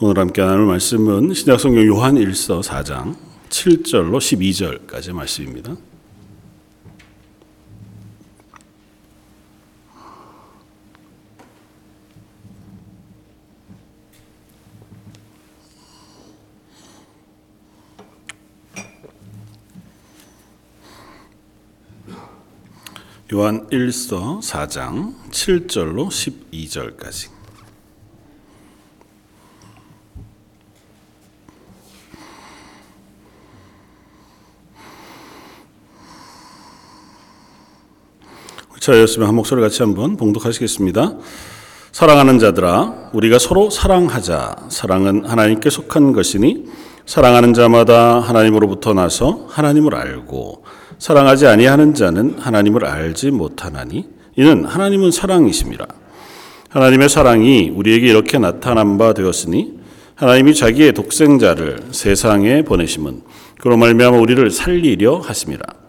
오늘 함께 나눌 말씀은 신약성경 요한 1서 4장 7절로 12절까지 말씀입니다. 요한 1서 4장 7절로 12절까지 저였으면 한 목소리 같이 한번 봉독하시겠습니다. 사랑하는 자들아 우리가 서로 사랑하자. 사랑은 하나님께 속한 것이니 사랑하는 자마다 하나님으로부터 나서 하나님을 알고 사랑하지 아니하는 자는 하나님을 알지 못하나니 이는 하나님은 사랑이심이라. 하나님의 사랑이 우리에게 이렇게 나타난 바 되었으니 하나님이 자기의 독생자를 세상에 보내심은 그로 말미암아 우리를 살리려 하심이라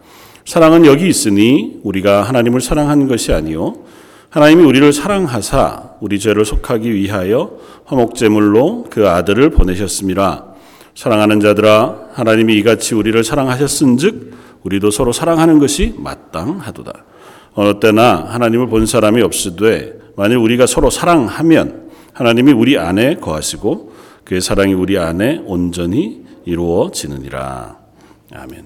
사랑은 여기 있으니 우리가 하나님을 사랑한 것이 아니요 하나님이 우리를 사랑하사 우리 죄를 속하기 위하여 화목제물로 그 아들을 보내셨습니다. 사랑하는 자들아 하나님이 이같이 우리를 사랑하셨은즉 우리도 서로 사랑하는 것이 마땅하도다. 어느 때나 하나님을 본 사람이 없으되 만일 우리가 서로 사랑하면 하나님이 우리 안에 거하시고 그의 사랑이 우리 안에 온전히 이루어지느니라. 아멘.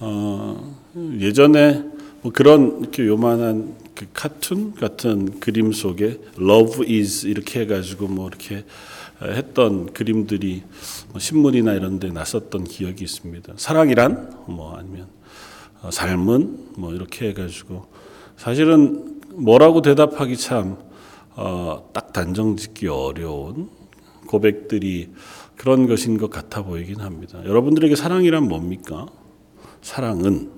어, 예전에 뭐 그런 이렇게 요만한 그 카툰 같은 그림 속에 Love is 이렇게 해가지고 뭐 이렇게 했던 그림들이 뭐 신문이나 이런 데 났었던 기억이 있습니다. 사랑이란 뭐 아니면 어, 삶은 뭐 이렇게 해가지고 사실은 뭐라고 대답하기 참, 어, 딱 단정 짓기 어려운 고백들이 그런 것인 것 같아 보이긴 합니다. 여러분들에게 사랑이란 뭡니까? 사랑은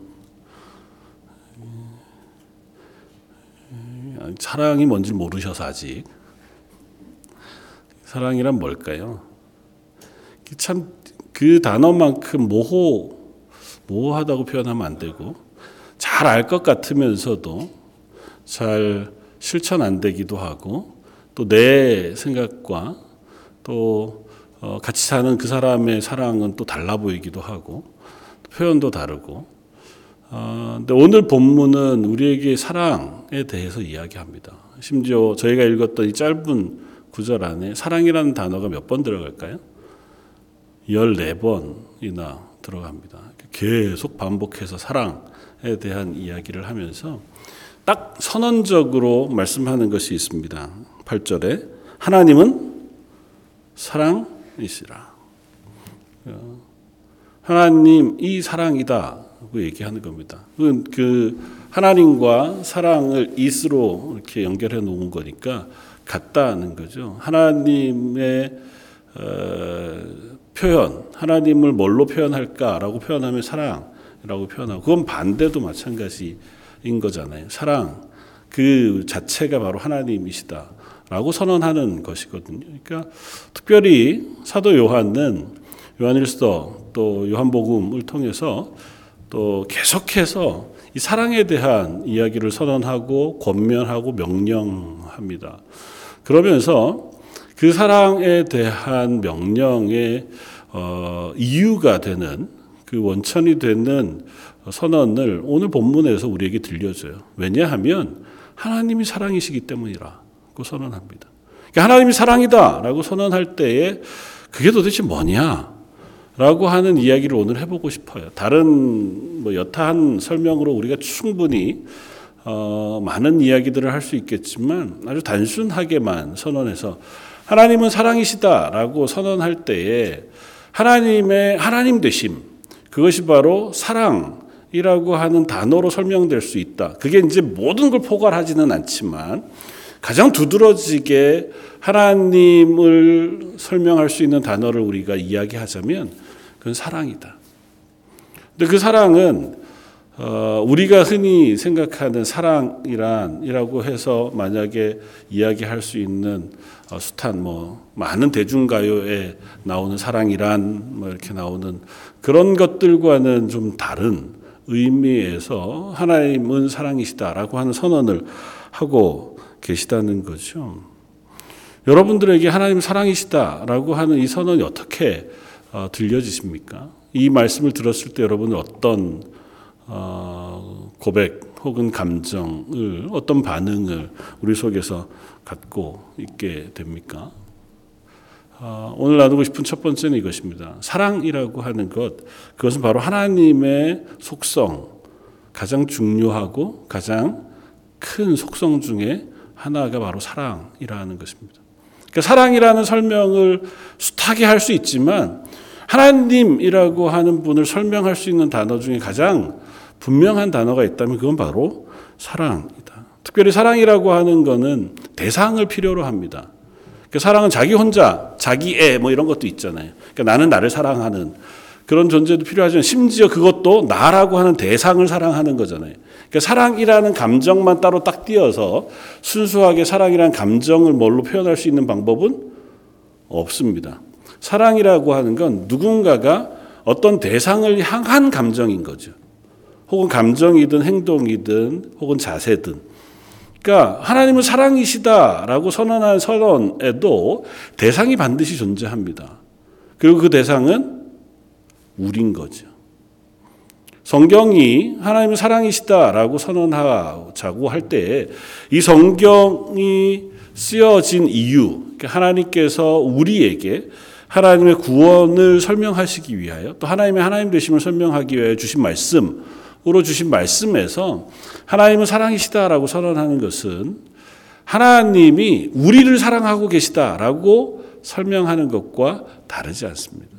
사랑이 뭔지 모르셔서 아직 사랑이란 뭘까요? 참 그 단어만큼 모호 모호하다고 표현하면 안 되고 잘 알 것 같으면서도 잘 실천 안 되기도 하고 또 내 생각과 또 어, 같이 사는 그 사람의 사랑은 또 달라 보이기도 하고 표현도 다르고 어, 근데 오늘 본문은 우리에게 사랑에 대해서 이야기합니다. 심지어 저희가 읽었던 이 짧은 구절 안에 사랑이라는 단어가 몇 번 들어갈까요? 14번이나 들어갑니다. 계속 반복해서 사랑에 대한 이야기를 하면서 딱 선언적으로 말씀하는 것이 있습니다. 8절에 하나님은 사랑이시라. 하나님 이 사랑이다고 얘기하는 겁니다. 그 하나님과 사랑을 이스로 이렇게 연결해 놓은 거니까 같다는 거죠. 하나님의 어, 표현, 하나님을 뭘로 표현할까라고 표현하면 사랑이라고 표현하고 그건 반대도 마찬가지인 거잖아요. 사랑 그 자체가 바로 하나님이시다라고 선언하는 것이거든요. 그러니까 특별히 사도 요한은 요한일서 또 요한복음을 통해서 또 계속해서 이 사랑에 대한 이야기를 선언하고 권면하고 명령합니다. 그러면서 그 사랑에 대한 명령의 어, 이유가 되는 그 원천이 되는 선언을 오늘 본문에서 우리에게 들려줘요. 왜냐하면 하나님이 사랑이시기 때문이라고 선언합니다. 그러니까 하나님이 사랑이다라고 선언할 때에 그게 도대체 뭐냐? 라고 하는 이야기를 오늘 해보고 싶어요. 다른 뭐 여타한 설명으로 우리가 충분히 어, 많은 이야기들을 할 수 있겠지만 아주 단순하게만 선언해서 하나님은 사랑이시다라고 선언할 때에 하나님의 하나님 되심 그것이 바로 사랑이라고 하는 단어로 설명될 수 있다. 그게 이제 모든 걸 포괄하지는 않지만 가장 두드러지게 하나님을 설명할 수 있는 단어를 우리가 이야기하자면 그건 사랑이다. 근데 그 사랑은 어, 우리가 흔히 생각하는 사랑이란이라고 해서 만약에 이야기할 수 있는 어, 숱한 뭐 많은 대중가요에 나오는 사랑이란 뭐 이렇게 나오는 그런 것들과는 좀 다른 의미에서 하나님은 사랑이시다라고 하는 선언을 하고 계시다는 거죠. 여러분들에게 하나님 사랑이시다라고 하는 이 선언이 어떻게 어, 들려지십니까? 이 말씀을 들었을 때 여러분은 어떤 어, 고백 혹은 감정을 어떤 반응을 우리 속에서 갖고 있게 됩니까? 어, 오늘 나누고 싶은 첫 번째는 이것입니다. 사랑이라고 하는 것, 그것은 바로 하나님의 속성, 가장 중요하고 가장 큰 속성 중에 하나가 바로 사랑이라는 것입니다. 그러니까 사랑이라는 설명을 숱하게 할 수 있지만 하나님이라고 하는 분을 설명할 수 있는 단어 중에 가장 분명한 단어가 있다면 그건 바로 사랑이다. 특별히 사랑이라고 하는 것은 대상을 필요로 합니다. 그 사랑은 자기 혼자, 자기 애, 뭐 이런 것도 있잖아요. 그러니까 나는 나를 사랑하는 그런 존재도 필요하지만 심지어 그것도 나라고 하는 대상을 사랑하는 거잖아요. 그러니까 사랑이라는 감정만 따로 딱 띄어서 순수하게 사랑이라는 감정을 뭘로 표현할 수 있는 방법은 없습니다. 사랑이라고 하는 건 누군가가 어떤 대상을 향한 감정인 거죠. 혹은 감정이든 행동이든 혹은 자세든 그러니까 하나님은 사랑이시다라고 선언한 선언에도 대상이 반드시 존재합니다. 그리고 그 대상은 우린 거죠. 성경이 하나님은 사랑이시다라고 선언하자고 할 때 이 성경이 쓰여진 이유, 그러니까 하나님께서 우리에게 하나님의 구원을 설명하시기 위하여 또 하나님의 하나님 되심을 설명하기 위하여 주신 말씀, 으로 주신 말씀에서 하나님은 사랑이시다라고 선언하는 것은 하나님이 우리를 사랑하고 계시다라고 설명하는 것과 다르지 않습니다.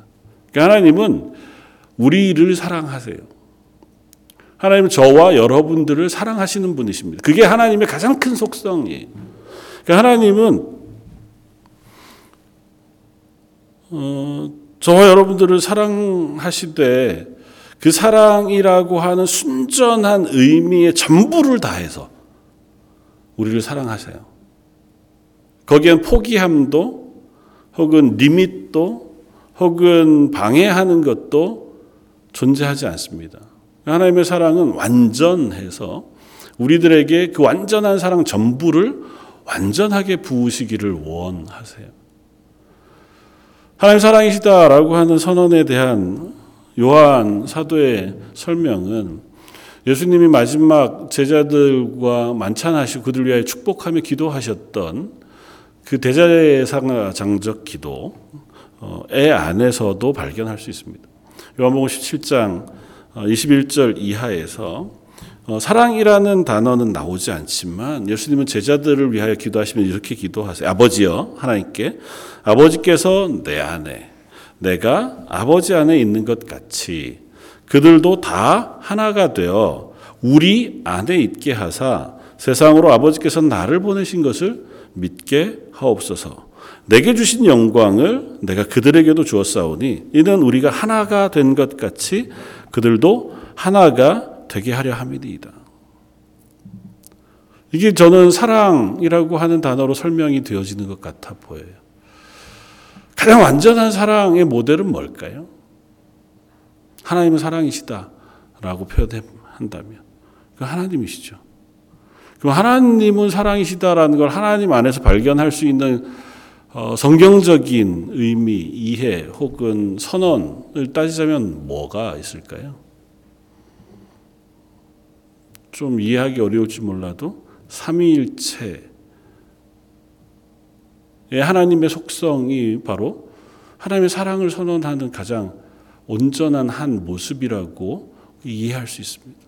그러니까 하나님은 우리를 사랑하세요. 하나님은 저와 여러분들을 사랑하시는 분이십니다. 그게 하나님의 가장 큰 속성이에요. 그러니까 하나님은 어, 저와 여러분들을 사랑하시되 그 사랑이라고 하는 순전한 의미의 전부를 다해서 우리를 사랑하세요. 거기엔 포기함도 혹은 리밋도 혹은 방해하는 것도 존재하지 않습니다. 하나님의 사랑은 완전해서 우리들에게 그 완전한 사랑 전부를 완전하게 부으시기를 원하세요. 하나님 사랑이시다라고 하는 선언에 대한 요한 사도의 설명은 예수님이 마지막 제자들과 만찬하시고 그들 위하여 축복하며 기도하셨던 그 대제사장적 기도의 안에서도 발견할 수 있습니다. 요한복음 17장 21절 이하에서 어, 사랑이라는 단어는 나오지 않지만 예수님은 제자들을 위하여 기도하시면 이렇게 기도하세요. 아버지여 하나님께 아버지께서 내 안에 내가 아버지 안에 있는 것 같이 그들도 다 하나가 되어 우리 안에 있게 하사 세상으로 아버지께서 나를 보내신 것을 믿게 하옵소서. 내게 주신 영광을 내가 그들에게도 주었사오니 이는 우리가 하나가 된 것 같이 그들도 하나가 되게 하려 함이니이다. 이게 저는 사랑이라고 하는 단어로 설명이 되어지는 것 같아 보여요. 가장 완전한 사랑의 모델은 뭘까요? 하나님은 사랑이시다라고 표현한다면 그 하나님이시죠. 그럼 하나님은 사랑이시다라는 걸 하나님 안에서 발견할 수 있는 어, 성경적인 의미, 이해 혹은 선언을 따지자면 뭐가 있을까요? 좀 이해하기 어려울지 몰라도 삼위일체 예, 하나님의 속성이 바로 하나님의 사랑을 선언하는 가장 온전한 한 모습이라고 이해할 수 있습니다.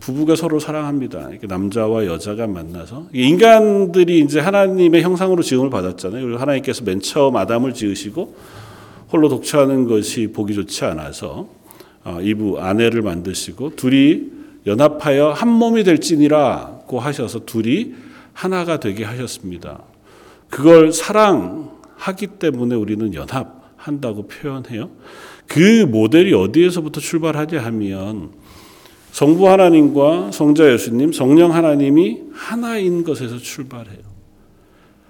부부가 서로 사랑합니다. 남자와 여자가 만나서 인간들이 이제 하나님의 형상으로 지음을 받았잖아요. 그리고 하나님께서 맨 처음 아담을 지으시고 홀로 독처하는 것이 보기 좋지 않아서 어, 이부 아내를 만드시고 둘이 연합하여 한 몸이 될지니라고 하셔서 둘이 하나가 되게 하셨습니다. 그걸 사랑하기 때문에 우리는 연합한다고 표현해요. 그 모델이 어디에서부터 출발하냐 하면 성부 하나님과 성자 예수님, 성령 하나님이 하나인 것에서 출발해요.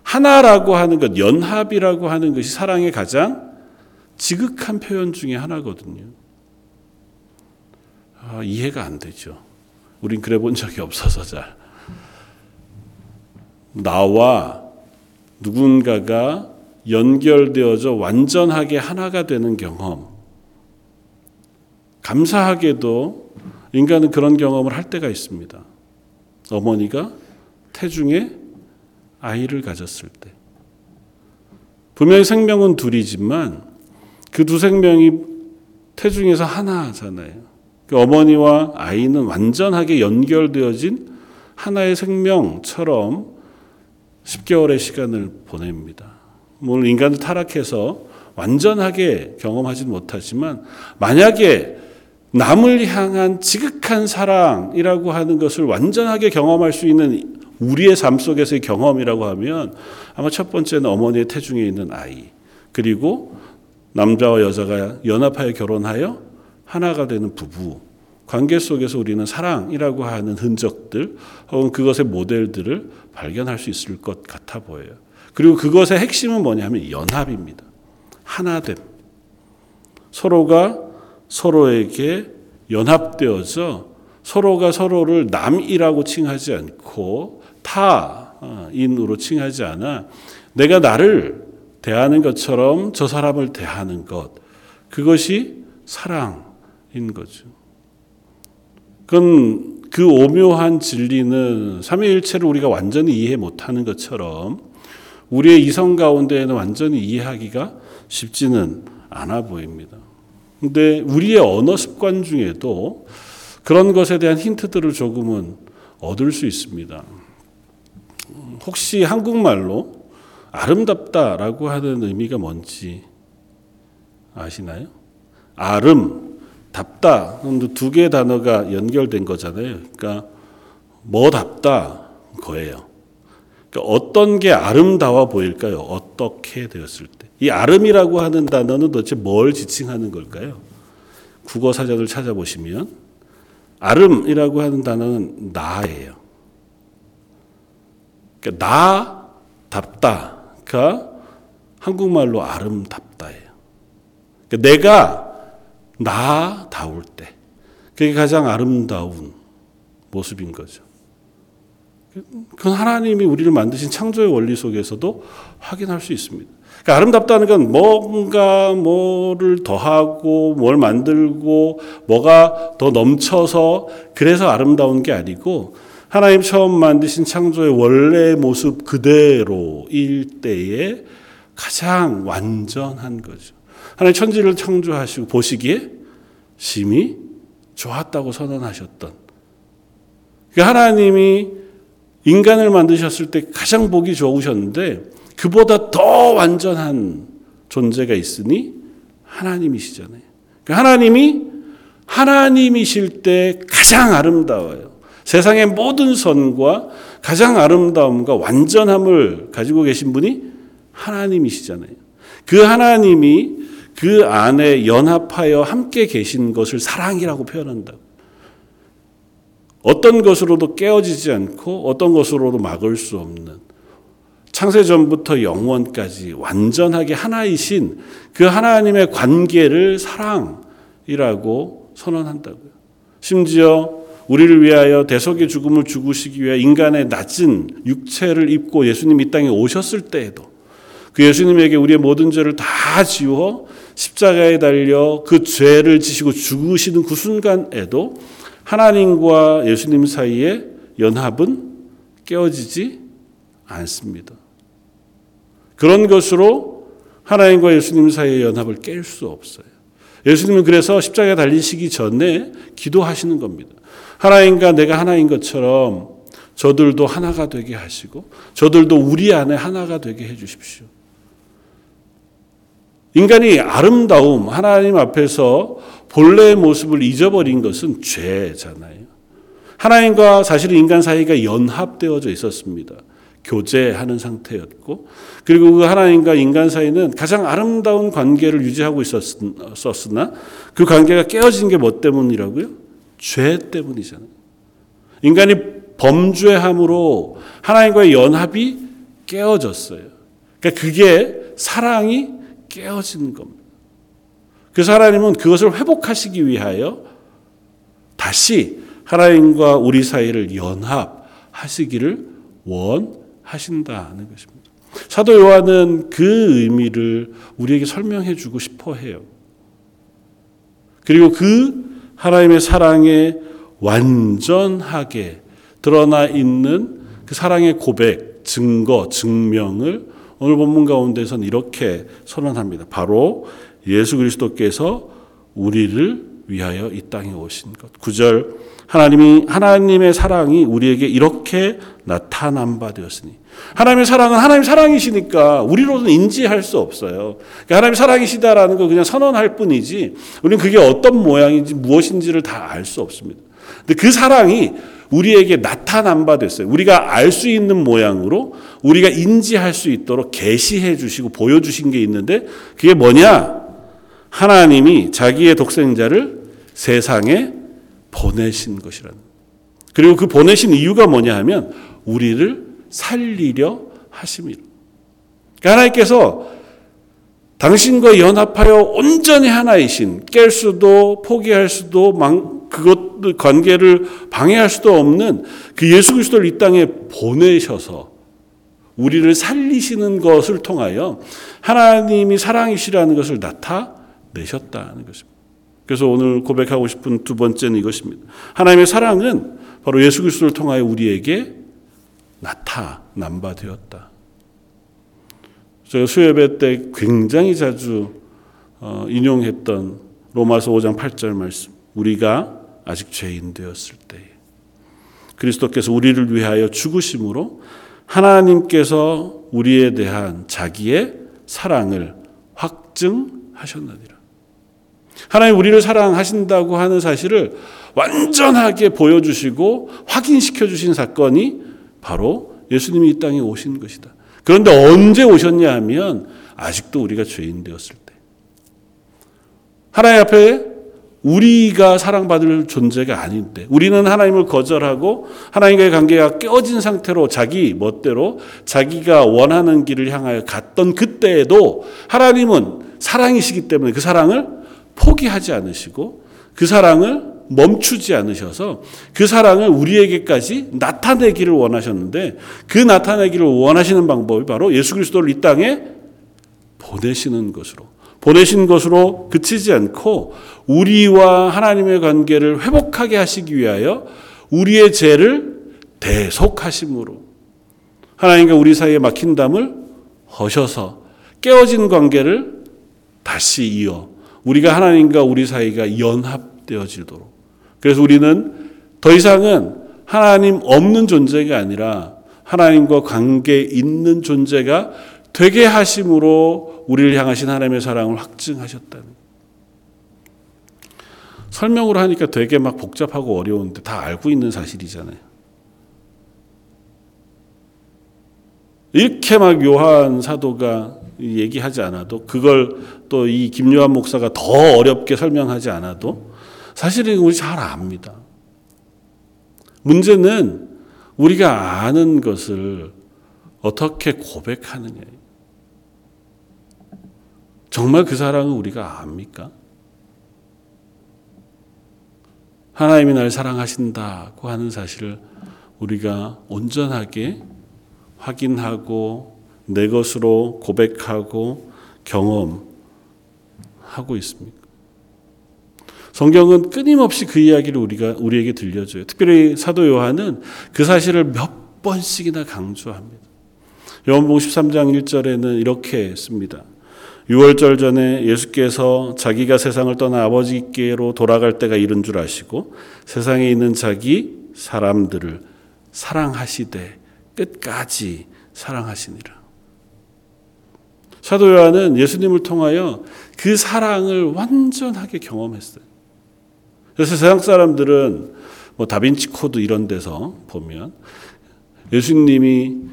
하나라고 하는 것, 연합이라고 하는 것이 사랑의 가장 지극한 표현 중에 하나거든요. 아, 이해가 안 되죠. 우린 그래 본 적이 없어서 잘. 나와 누군가가 연결되어져 완전하게 하나가 되는 경험. 감사하게도 인간은 그런 경험을 할 때가 있습니다. 어머니가 태중에 아이를 가졌을 때. 분명히 생명은 둘이지만 그 두 생명이 태중에서 하나잖아요. 그 어머니와 아이는 완전하게 연결되어진 하나의 생명처럼 10개월의 시간을 보냅니다. 물론 인간은 타락해서 완전하게 경험하지 못하지만 만약에 남을 향한 지극한 사랑이라고 하는 것을 완전하게 경험할 수 있는 우리의 삶 속에서의 경험이라고 하면 아마 첫 번째는 어머니의 태중에 있는 아이 그리고 남자와 여자가 연합하여 결혼하여 하나가 되는 부부 관계 속에서 우리는 사랑이라고 하는 흔적들 혹은 그것의 모델들을 발견할 수 있을 것 같아 보여요. 그리고 그것의 핵심은 뭐냐면 연합입니다. 하나됨. 서로가 서로에게 연합되어서 서로가 서로를 남이라고 칭하지 않고 타인으로 칭하지 않아 내가 나를 대하는 것처럼 저 사람을 대하는 것. 그것이 사랑 인 거죠. 그건 그 오묘한 진리는 삼위일체를 우리가 완전히 이해 못하는 것처럼 우리의 이성 가운데에는 완전히 이해하기가 쉽지는 않아 보입니다. 근데 우리의 언어 습관 중에도 그런 것에 대한 힌트들을 조금은 얻을 수 있습니다. 혹시 한국말로 아름답다라고 하는 의미가 뭔지 아시나요? 아름, 답다. 두 개의 단어가 연결된 거잖아요. 그러니까 뭐답다 거예요. 그러니까 어떤 게 아름다워 보일까요? 어떻게 되었을 때. 이 아름이라고 하는 단어는 도대체 뭘 지칭하는 걸까요? 국어 사전을 찾아보시면 아름이라고 하는 단어는 나예요. 그러니까 나답다가 한국말로 아름답다예요. 그러니까 내가 나다울 때 그게 가장 아름다운 모습인 거죠. 그건 하나님이 우리를 만드신 창조의 원리 속에서도 확인할 수 있습니다. 그러니까 아름답다는 건 뭔가 뭐를 더하고 뭘 만들고 뭐가 더 넘쳐서 그래서 아름다운 게 아니고 하나님 처음 만드신 창조의 원래 모습 그대로일 때에 가장 완전한 거죠. 하나님 천지를 창조하시고 보시기에 심히 좋았다고 선언하셨던 그러니까 하나님이 인간을 만드셨을 때 가장 보기 좋으셨는데 그보다 더 완전한 존재가 있으니 하나님이시잖아요. 그러니까 하나님이 하나님이실 때 가장 아름다워요. 세상의 모든 선과 가장 아름다움과 완전함을 가지고 계신 분이 하나님이시잖아요. 그 하나님이 그 안에 연합하여 함께 계신 것을 사랑이라고 표현한다고. 어떤 것으로도 깨어지지 않고 어떤 것으로도 막을 수 없는 창세전부터 영원까지 완전하게 하나이신 그 하나님의 관계를 사랑이라고 선언한다고요. 심지어 우리를 위하여 대속의 죽음을 죽으시기 위해 인간의 낮은 육체를 입고 예수님 이 땅에 오셨을 때에도 그 예수님에게 우리의 모든 죄를 다 지워 십자가에 달려 그 죄를 지시고 죽으시는 그 순간에도 하나님과 예수님 사이의 연합은 깨어지지 않습니다. 그런 것으로 하나님과 예수님 사이의 연합을 깰 수 없어요. 예수님은 그래서 십자가에 달리시기 전에 기도하시는 겁니다. 하나님과 내가 하나인 것처럼 저들도 하나가 되게 하시고 저들도 우리 안에 하나가 되게 해 주십시오. 인간이 아름다움, 하나님 앞에서 본래의 모습을 잊어버린 것은 죄잖아요. 하나님과 사실 인간 사이가 연합되어져 있었습니다. 교제하는 상태였고, 그리고 그 하나님과 인간 사이는 가장 아름다운 관계를 유지하고 있었으나, 그 관계가 깨어진 게 뭐 때문이라고요? 죄 때문이잖아요. 인간이 범죄함으로 하나님과의 연합이 깨어졌어요. 그러니까 그게 사랑이 깨어진 겁니다. 그래서 하나님은 그것을 회복하시기 위하여 다시 하나님과 우리 사이를 연합하시기를 하신다는 것입니다. 사도 요한은 그 의미를 우리에게 설명해 주고 싶어 해요. 그리고 그 하나님의 사랑에 완전하게 드러나 있는 그 사랑의 고백, 증거, 증명을 오늘 본문 가운데서는 이렇게 선언합니다. 바로 예수 그리스도께서 우리를 위하여 이 땅에 오신 것. 9절 하나님이 하나님의 사랑이 우리에게 이렇게 나타난 바 되었으니 하나님의 사랑은 하나님의 사랑이시니까 우리로는 인지할 수 없어요. 그러니까 하나님의 사랑이시다라는 거 그냥 선언할 뿐이지 우리는 그게 어떤 모양인지 무엇인지를 다 알 수 없습니다. 근데 그 사랑이 우리에게 나타난 바 됐어요. 우리가 알 수 있는 모양으로 우리가 인지할 수 있도록 계시해 주시고 보여 주신 게 있는데 그게 뭐냐? 하나님이 자기의 독생자를 세상에 보내신 것이라는. 그리고 그 보내신 이유가 뭐냐 하면 우리를 살리려 하심이라. 그러니까 하나님께서 당신과 연합하여 온전히 하나이신 깰 수도 포기할 수도 망, 그것 관계를 방해할 수도 없는 그 예수 그리스도를 이 땅에 보내셔서 우리를 살리시는 것을 통하여 하나님이 사랑이시라는 것을 나타내셨다는 것입니다. 그래서 오늘 고백하고 싶은 두 번째는 이것입니다. 하나님의 사랑은 바로 예수 그리스도를 통하여 우리에게 나타난 바 되었다. 제가 수요예배 때 굉장히 자주 어, 인용했던 로마서 5장 8절 말씀. 우리가 아직 죄인 되었을 때 그리스도께서 우리를 위하여 죽으심으로 하나님께서 우리에 대한 자기의 사랑을 확증하셨느니라. 하나님 우리를 사랑하신다고 하는 사실을 완전하게 보여주시고 확인시켜 주신 사건이 바로 예수님이 이 땅에 오신 것이다. 그런데 언제 오셨냐 하면 아직도 우리가 죄인 되었을 때. 하나님 앞에 우리가 사랑받을 존재가 아닌데 우리는 하나님을 거절하고 하나님과의 관계가 깨어진 상태로 자기 멋대로 자기가 원하는 길을 향하여 갔던 그때에도 하나님은 사랑이시기 때문에 그 사랑을 포기하지 않으시고 그 사랑을 멈추지 않으셔서 그 사랑을 우리에게까지 나타내기를 원하셨는데 그 나타내기를 원하시는 방법이 바로 예수 그리스도를 이 땅에 보내시는 것으로 보내신 것으로 그치지 않고 우리와 하나님의 관계를 회복하게 하시기 위하여 우리의 죄를 대속하심으로 하나님과 우리 사이에 막힌 담을 허셔서 깨어진 관계를 다시 이어 우리가 하나님과 우리 사이가 연합되어지도록. 그래서 우리는 더 이상은 하나님 없는 존재가 아니라 하나님과 관계 있는 존재가 되게 하심으로 우리를 향하신 하나님의 사랑을 확증하셨다는. 설명으로 하니까 되게 막 복잡하고 어려운데 다 알고 있는 사실이잖아요. 이렇게 막 요한 사도가 얘기하지 않아도 그걸 또 이 김요한 목사가 더 어렵게 설명하지 않아도 사실은 우리 잘 압니다. 문제는 우리가 아는 것을 어떻게 고백하느냐예요. 정말 그 사랑을 우리가 압니까? 하나님이 날 사랑하신다고 하는 사실을 우리가 온전하게 확인하고 내 것으로 고백하고 경험하고 있습니까? 성경은 끊임없이 그 이야기를 우리가 우리에게 들려줘요. 특별히 사도 요한은 그 사실을 몇 번씩이나 강조합니다. 요한복음 13장 1절에는 이렇게 씁니다. 6월절 전에 예수께서 자기가 세상을 떠나 아버지께로 돌아갈 때가 이른 줄 아시고 세상에 있는 자기 사람들을 사랑하시되 끝까지 사랑하시니라. 사도 요한은 예수님을 통하여 그 사랑을 완전하게 경험했어요. 그래서 세상 사람들은 뭐 다빈치 코드 이런 데서 보면 예수님이 아,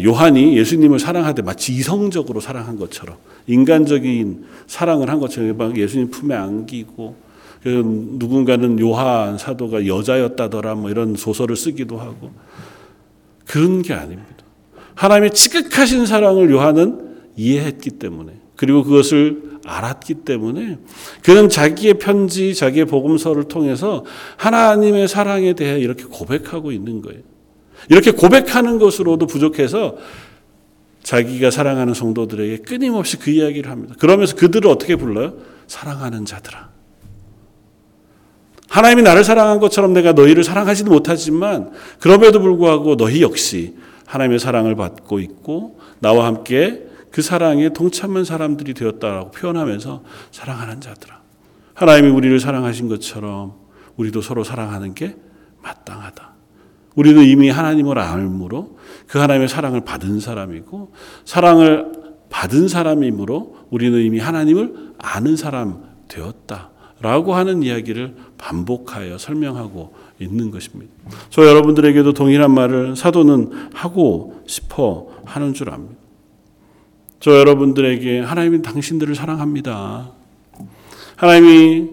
요한이 예수님을 사랑하되 마치 이성적으로 사랑한 것처럼 인간적인 사랑을 한 것처럼 예수님 품에 안기고 누군가는 요한 사도가 여자였다더라 뭐 이런 소설을 쓰기도 하고 그런 게 아닙니다. 하나님의 지극하신 사랑을 요한은 이해했기 때문에 그리고 그것을 알았기 때문에 그는 자기의 편지, 자기의 복음서를 통해서 하나님의 사랑에 대해 이렇게 고백하고 있는 거예요. 이렇게 고백하는 것으로도 부족해서 자기가 사랑하는 성도들에게 끊임없이 그 이야기를 합니다. 그러면서 그들을 어떻게 불러요? 사랑하는 자들아. 하나님이 나를 사랑한 것처럼 내가 너희를 사랑하지도 못하지만 그럼에도 불구하고 너희 역시 하나님의 사랑을 받고 있고 나와 함께 그 사랑에 동참한 사람들이 되었다라고 표현하면서 사랑하는 자들아. 하나님이 우리를 사랑하신 것처럼 우리도 서로 사랑하는 게 마땅하다. 우리는 이미 하나님을 알므로 그 하나님의 사랑을 받은 사람이고 사랑을 받은 사람이므로 우리는 이미 하나님을 아는 사람 되었다 라고 하는 이야기를 반복하여 설명하고 있는 것입니다. 저 여러분들에게도 동일한 말을 사도는 하고 싶어 하는 줄 압니다. 저 여러분들에게 하나님은 당신들을 사랑합니다. 하나님이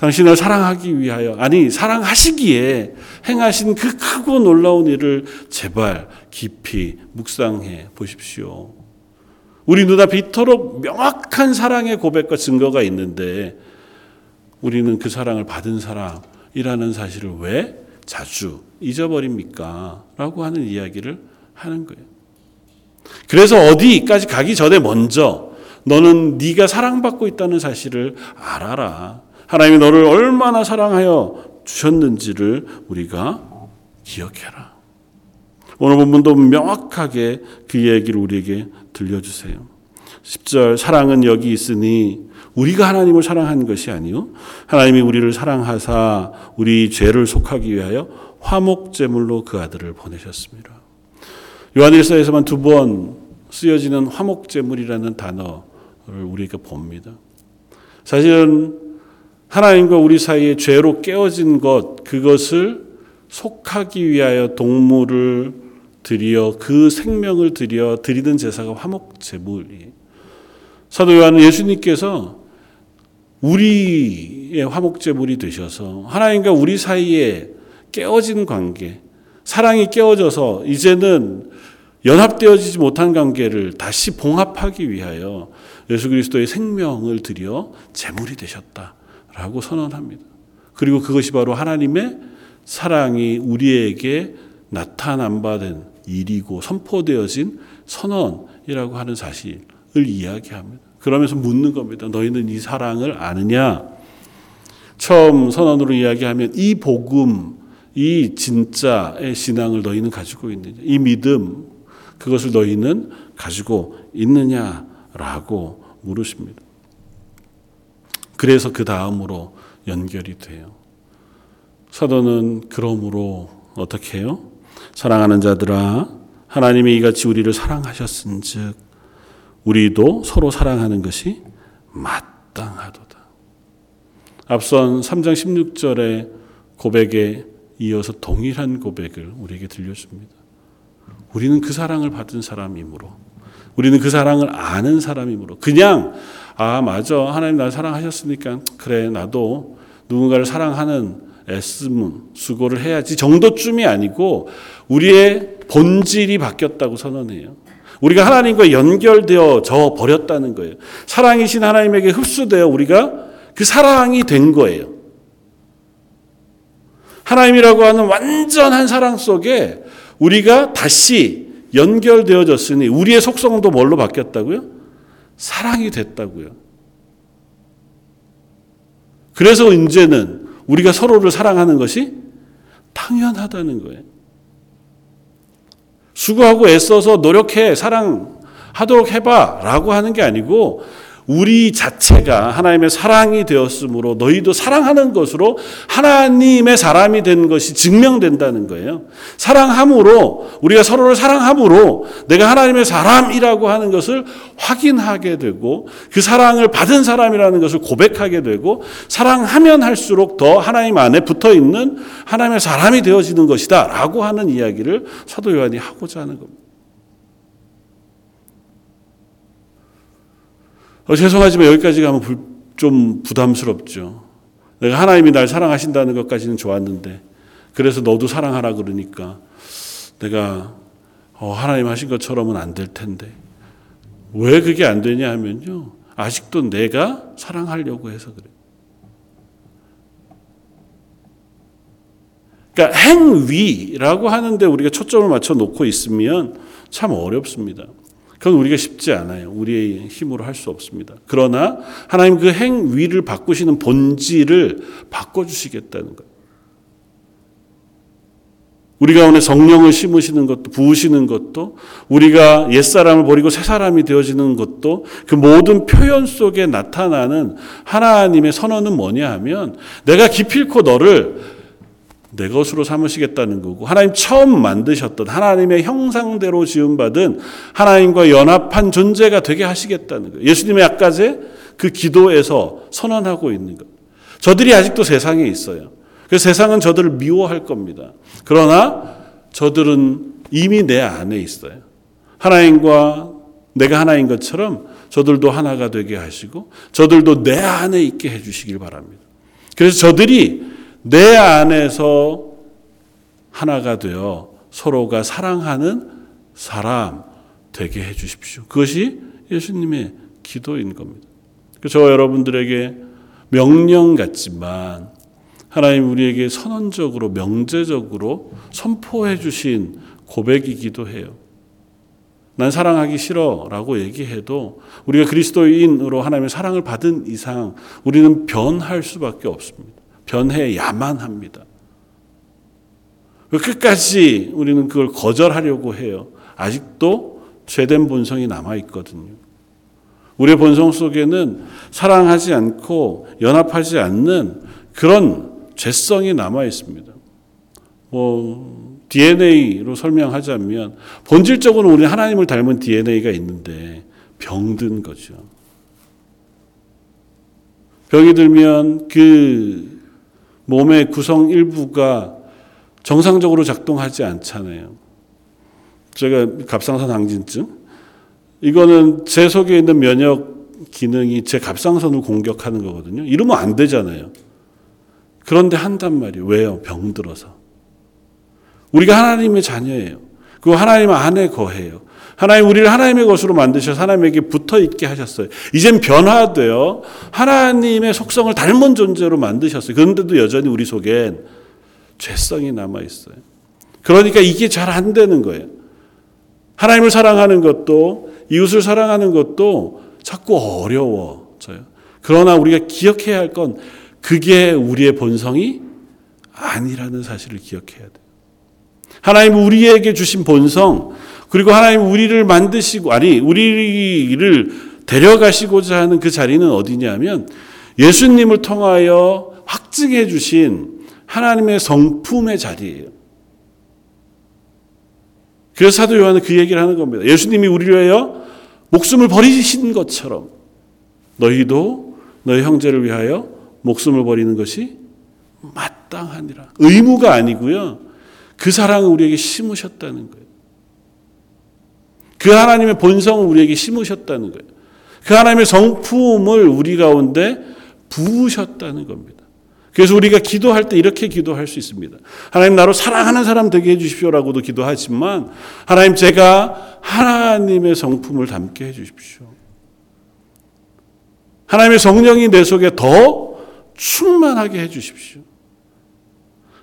당신을 사랑하기 위하여 아니 사랑하시기에 행하신 그 크고 놀라운 일을 제발 깊이 묵상해 보십시오. 우리 눈앞에 이토록 명확한 사랑의 고백과 증거가 있는데 우리는 그 사랑을 받은 사람이라는 사실을 왜 자주 잊어버립니까? 라고 하는 이야기를 하는 거예요. 그래서 어디까지 가기 전에 먼저 너는 네가 사랑받고 있다는 사실을 알아라. 하나님이 너를 얼마나 사랑하여 주셨는지를 우리가 기억해라. 오늘 본문도 명확하게 그 얘기를 우리에게 들려주세요. 10절 사랑은 여기 있으니 우리가 하나님을 사랑한 것이 아니요 하나님이 우리를 사랑하사 우리 죄를 속하기 위하여 화목 제물로 그 아들을 보내셨습니다. 요한일서에서만 두 번 쓰여지는 화목 제물이라는 단어를 우리가 봅니다. 사실은 하나님과 우리 사이에 죄로 깨어진 것 그것을 속하기 위하여 동물을 드려 그 생명을 드려 드리는 제사가 화목 제물이에요. 사도 요한은 예수님께서 우리의 화목 제물이 되셔서 하나님과 우리 사이에 깨어진 관계, 사랑이 깨어져서 이제는 연합되어지지 못한 관계를 다시 봉합하기 위하여 예수 그리스도의 생명을 드려 제물이 되셨다 라고 선언합니다. 그리고 그것이 바로 하나님의 사랑이 우리에게 나타난 바 된 일이고 선포되어진 선언이라고 하는 사실을 이야기합니다. 그러면서 묻는 겁니다. 너희는 이 사랑을 아느냐? 처음 선언으로 이야기하면 이 복음, 이 진짜의 신앙을 너희는 가지고 있느냐? 이 믿음, 그것을 너희는 가지고 있느냐라고 물으십니다. 그래서 그 다음으로 연결이 돼요. 사도는 그러므로 어떻게 해요? 사랑하는 자들아 하나님이 이같이 우리를 사랑하셨은즉 우리도 서로 사랑하는 것이 마땅하도다. 앞선 3장 16절의 고백에 이어서 동일한 고백을 우리에게 들려줍니다. 우리는 그 사랑을 받은 사람이므로 우리는 그 사랑을 아는 사람이므로 그냥 아 맞아 하나님 날 사랑하셨으니까 그래 나도 누군가를 사랑하는 애쓰문 수고를 해야지 정도쯤이 아니고 우리의 본질이 바뀌었다고 선언해요. 우리가 하나님과 연결되어 져 버렸다는 거예요. 사랑이신 하나님에게 흡수되어 우리가 그 사랑이 된 거예요. 하나님이라고 하는 완전한 사랑 속에 우리가 다시 연결되어졌으니 우리의 속성도 뭘로 바뀌었다고요? 사랑이 됐다고요. 그래서 이제는 우리가 서로를 사랑하는 것이 당연하다는 거예요. 수고하고 애써서 노력해 사랑하도록 해봐 라고 하는 게 아니고 우리 자체가 하나님의 사랑이 되었으므로 너희도 사랑하는 것으로 하나님의 사람이 된 것이 증명된다는 거예요. 사랑함으로 우리가 서로를 사랑함으로 내가 하나님의 사람이라고 하는 것을 확인하게 되고 그 사랑을 받은 사람이라는 것을 고백하게 되고 사랑하면 할수록 더 하나님 안에 붙어 있는 하나님의 사람이 되어지는 것이다라고 하는 이야기를 사도 요한이 하고자 하는 겁니다. 어, 죄송하지만 여기까지 가면 불, 좀 부담스럽죠. 내가 하나님이 날 사랑하신다는 것까지는 좋았는데, 그래서 너도 사랑하라 그러니까 내가 어, 하나님 하신 것처럼은 안 될 텐데. 왜 그게 안 되냐 하면요. 아직도 내가 사랑하려고 해서 그래. 그러니까 행위라고 하는데 우리가 초점을 맞춰 놓고 있으면 참 어렵습니다. 그건 우리가 쉽지 않아요. 우리의 힘으로 할 수 없습니다. 그러나 하나님 그 행위를 바꾸시는 본질을 바꿔주시겠다는 거예요. 우리 가운데 성령을 심으시는 것도 부으시는 것도 우리가 옛사람을 버리고 새 사람이 되어지는 것도 그 모든 표현 속에 나타나는 하나님의 선언은 뭐냐 하면 내가 기필코 너를 내 것으로 삼으시겠다는 거고 하나님 처음 만드셨던 하나님의 형상대로 지음받은 하나님과 연합한 존재가 되게 하시겠다는 거예요. 예수님의 아까제 그 기도에서 선언하고 있는 것. 저들이 아직도 세상에 있어요. 그래서 세상은 저들을 미워할 겁니다. 그러나 저들은 이미 내 안에 있어요. 하나님과 내가 하나인 것처럼 저들도 하나가 되게 하시고 저들도 내 안에 있게 해주시길 바랍니다. 그래서 저들이 내 안에서 하나가 되어 서로가 사랑하는 사람 되게 해 주십시오. 그것이 예수님의 기도인 겁니다. 저 여러분들에게 명령 같지만 하나님 우리에게 선언적으로 명제적으로 선포해 주신 고백이기도 해요. 난 사랑하기 싫어라고 얘기해도 우리가 그리스도인으로 하나님의 사랑을 받은 이상 우리는 변할 수밖에 없습니다. 변해야만 합니다. 끝까지 우리는 그걸 거절하려고 해요. 아직도 죄된 본성이 남아 있거든요. 우리의 본성 속에는 사랑하지 않고 연합하지 않는 그런 죄성이 남아 있습니다. 뭐 DNA로 설명하자면 본질적으로 우리 하나님을 닮은 DNA가 있는데 병든 거죠. 병이 들면 그 몸의 구성 일부가 정상적으로 작동하지 않잖아요. 제가 갑상선 항진증 이거는 제 속에 있는 면역 기능이 제 갑상선을 공격하는 거거든요. 이러면 안 되잖아요. 그런데 한단 말이에요. 왜요? 병들어서. 우리가 하나님의 자녀예요. 그 하나님 안에 거해요. 하나님 우리를 하나님의 것으로 만드셔서 하나님에게 붙어 있게 하셨어요. 이젠 변화되어 하나님의 속성을 닮은 존재로 만드셨어요. 그런데도 여전히 우리 속엔 죄성이 남아 있어요. 그러니까 이게 잘 안 되는 거예요. 하나님을 사랑하는 것도 이웃을 사랑하는 것도 자꾸 어려워져요. 그러나 우리가 기억해야 할 건 그게 우리의 본성이 아니라는 사실을 기억해야 돼요. 하나님 우리에게 주신 본성, 그리고 하나님 우리를 만드시고, 아니, 우리를 데려가시고자 하는 그 자리는 어디냐면 예수님을 통하여 확증해 주신 하나님의 성품의 자리예요. 그래서 사도 요한은 그 얘기를 하는 겁니다. 예수님이 우리를 위하여 목숨을 버리신 것처럼 너희도 너희 형제를 위하여 목숨을 버리는 것이 마땅하니라. 의무가 아니고요. 그 사랑을 우리에게 심으셨다는 거예요. 그 하나님의 본성을 우리에게 심으셨다는 거예요. 그 하나님의 성품을 우리 가운데 부으셨다는 겁니다. 그래서 우리가 기도할 때 이렇게 기도할 수 있습니다. 하나님 나로 사랑하는 사람 되게 해주십시오라고도 기도하지만 하나님 제가 하나님의 성품을 담게 해주십시오. 하나님의 성령이 내 속에 더 충만하게 해주십시오.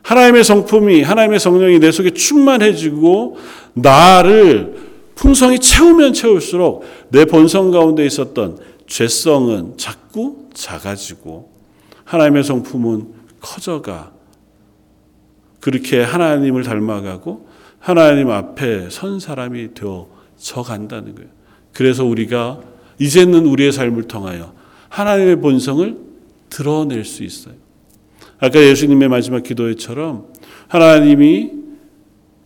하나님의 성품이 하나님의 성령이 내 속에 충만해지고 나를 풍성이 채우면 채울수록 내 본성 가운데 있었던 죄성은 자꾸 작아지고 하나님의 성품은 커져가 그렇게 하나님을 닮아가고 하나님 앞에 선 사람이 되어져 간다는 거예요. 그래서 우리가 이제는 우리의 삶을 통하여 하나님의 본성을 드러낼 수 있어요. 아까 예수님의 마지막 기도회처럼 하나님이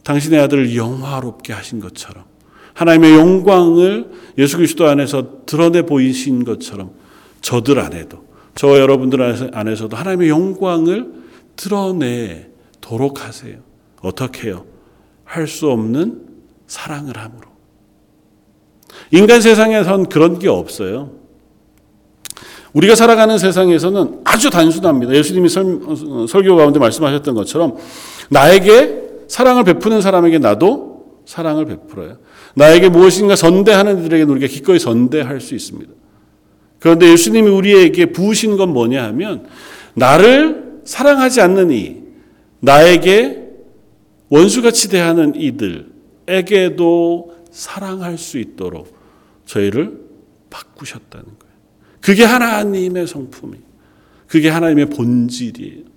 당신의 아들을 영화롭게 하신 것처럼 하나님의 영광을 예수 그리스도 안에서 드러내 보이신 것처럼 저들 안에도 저와 여러분들 안에서도 하나님의 영광을 드러내도록 하세요. 어떻게 해요? 할 수 없는 사랑을 함으로. 인간 세상에선 그런 게 없어요. 우리가 살아가는 세상에서는 아주 단순합니다. 예수님이 설, 설교 가운데 말씀하셨던 것처럼 나에게 사랑을 베푸는 사람에게 나도 사랑을 베풀어요. 나에게 무엇인가 선대하는 이들에게는 우리가 기꺼이 선대할 수 있습니다. 그런데 예수님이 우리에게 부으신 건 뭐냐 하면 나를 사랑하지 않는 이, 나에게 원수같이 대하는 이들에게도 사랑할 수 있도록 저희를 바꾸셨다는 거예요. 그게 하나님의 성품이에요. 그게 하나님의 본질이에요.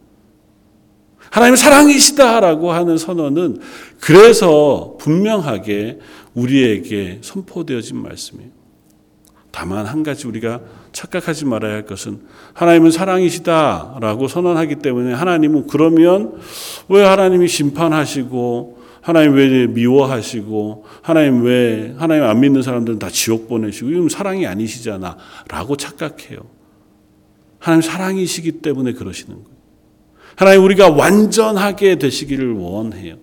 하나님의 사랑이시다라고 하는 선언은 그래서 분명하게 우리에게 선포되어진 말씀이에요. 다만 한 가지 우리가 착각하지 말아야 할 것은 하나님은 사랑이시다라고 선언하기 때문에 하나님은 그러면 왜 하나님이 심판하시고 하나님 왜 미워하시고 하나님 왜 하나님 안 믿는 사람들은 다 지옥 보내시고 이건 사랑이 아니시잖아라고 착각해요. 하나님 사랑이시기 때문에 그러시는 거예요. 하나님 우리가 완전하게 되시기를 원해요.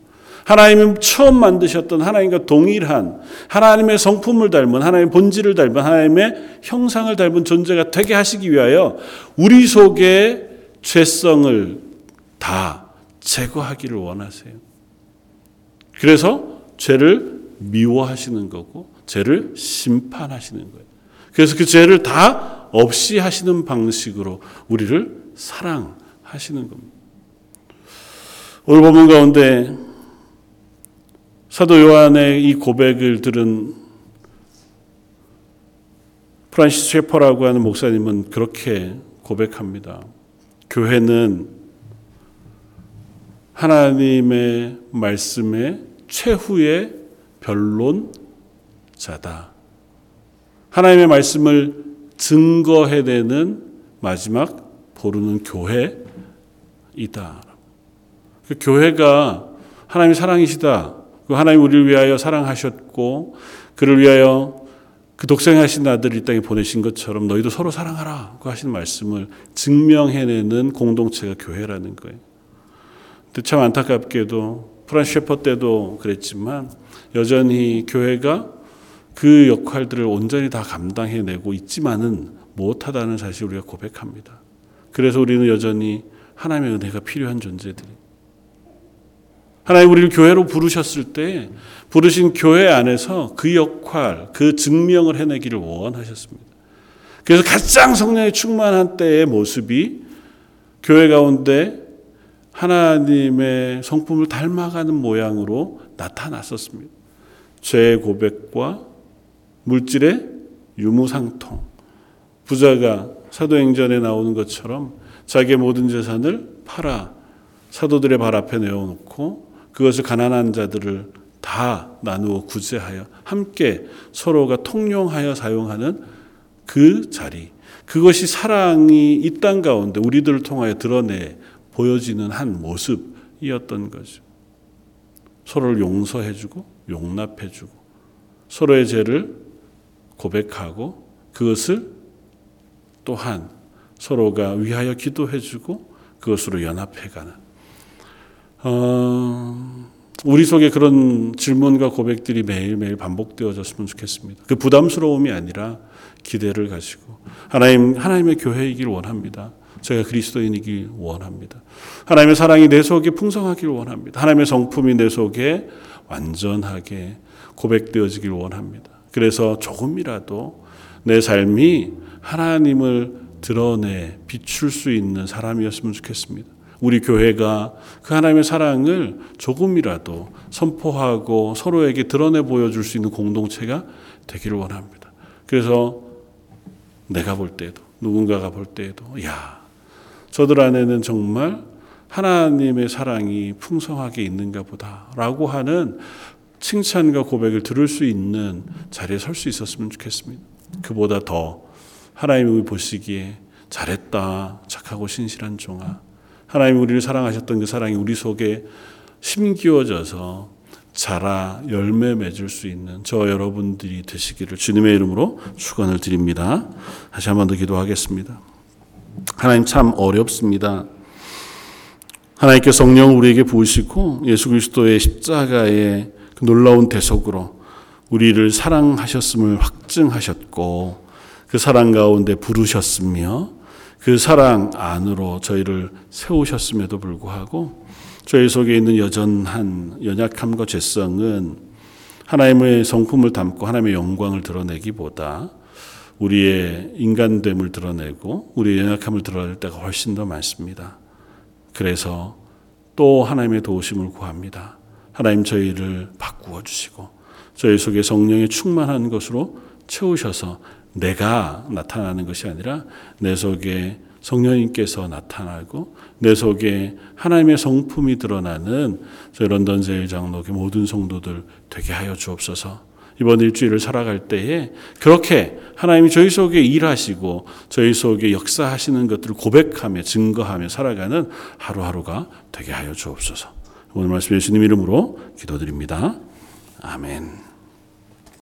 하나님은 처음 만드셨던 하나님과 동일한 하나님의 성품을 닮은 하나님의 본질을 닮은 하나님의 형상을 닮은 존재가 되게 하시기 위하여 우리 속의 죄성을 다 제거하기를 원하세요. 그래서 죄를 미워하시는 거고 죄를 심판하시는 거예요. 그래서 그 죄를 다 없이 하시는 방식으로 우리를 사랑하시는 겁니다. 오늘 본문 가운데 사도 요한의 이 고백을 들은 프란시스 셰퍼라고 하는 목사님은 그렇게 고백합니다. 교회는 하나님의 말씀의 최후의 변론자다. 하나님의 말씀을 증거해내는 마지막 보르는 교회이다. 그 교회가 하나님의 사랑이시다. 그 하나님 우리를 위하여 사랑하셨고 그를 위하여 그 독생하신 아들을 이 땅에 보내신 것처럼 너희도 서로 사랑하라. 그 하시는 말씀을 증명해내는 공동체가 교회라는 거예요. 근데 참 안타깝게도 프란 셰퍼 때도 그랬지만 여전히 교회가 그 역할들을 온전히 다 감당해내고 있지만은 못하다는 사실 우리가 고백합니다. 그래서 우리는 여전히 하나님의 은혜가 필요한 존재들이. 하나님 우리를 교회로 부르셨을 때 부르신 교회 안에서 그 역할, 그 증명을 해내기를 원하셨습니다. 그래서 가장 성령의 충만한 때의 모습이 교회 가운데 하나님의 성품을 닮아가는 모양으로 나타났었습니다. 죄 고백과 물질의 유무상통. 부자가 사도행전에 나오는 것처럼 자기의 모든 재산을 팔아 사도들의 발 앞에 내어놓고 그것을 가난한 자들을 다 나누어 구제하여 함께 서로가 통용하여 사용하는 그 자리. 그것이 사랑이 이 땅 가운데 우리들을 통하여 드러내 보여지는 한 모습이었던 거죠. 서로를 용서해주고 용납해주고 서로의 죄를 고백하고 그것을 또한 서로가 위하여 기도해주고 그것으로 연합해가는 어, 우리 속에 그런 질문과 고백들이 매일매일 반복되어졌으면 좋겠습니다. 그 부담스러움이 아니라 기대를 가지고 하나님 하나님의 교회이길 원합니다. 제가 그리스도인이길 원합니다. 하나님의 사랑이 내 속에 풍성하길 원합니다. 하나님의 성품이 내 속에 완전하게 고백되어지길 원합니다. 그래서 조금이라도 내 삶이 하나님을 드러내 비출 수 있는 사람이었으면 좋겠습니다. 우리 교회가 그 하나님의 사랑을 조금이라도 선포하고 서로에게 드러내 보여줄 수 있는 공동체가 되기를 원합니다. 그래서 내가 볼 때에도 누군가가 볼 때에도 야 저들 안에는 정말 하나님의 사랑이 풍성하게 있는가 보다라고 하는 칭찬과 고백을 들을 수 있는 자리에 설 수 있었으면 좋겠습니다. 그보다 더 하나님이 보시기에 잘했다 착하고 신실한 종아 하나님 우리를 사랑하셨던 그 사랑이 우리 속에 심기워져서 자라 열매 맺을 수 있는 저 여러분들이 되시기를 주님의 이름으로 축원을 드립니다. 다시 한 번 더 기도하겠습니다. 하나님 참 어렵습니다. 하나님께 성령을 우리에게 부으시고 예수 그리스도의 십자가의 그 놀라운 대속으로 우리를 사랑하셨음을 확증하셨고 그 사랑 가운데 부르셨으며 그 사랑 안으로 저희를 세우셨음에도 불구하고 저희 속에 있는 여전한 연약함과 죄성은 하나님의 성품을 담고 하나님의 영광을 드러내기보다 우리의 인간됨을 드러내고 우리의 연약함을 드러낼 때가 훨씬 더 많습니다. 그래서 또 하나님의 도우심을 구합니다. 하나님 저희를 바꾸어 주시고 저희 속에 성령의 충만한 것으로 채우셔서 내가 나타나는 것이 아니라 내 속에 성령님께서 나타나고 내 속에 하나님의 성품이 드러나는 저희 런던 제일 장로교 모든 성도들 되게 하여 주옵소서. 이번 일주일을 살아갈 때에 그렇게 하나님이 저희 속에 일하시고 저희 속에 역사하시는 것들을 고백하며 증거하며 살아가는 하루하루가 되게 하여 주옵소서. 오늘 말씀 예수님 이름으로 기도드립니다. 아멘.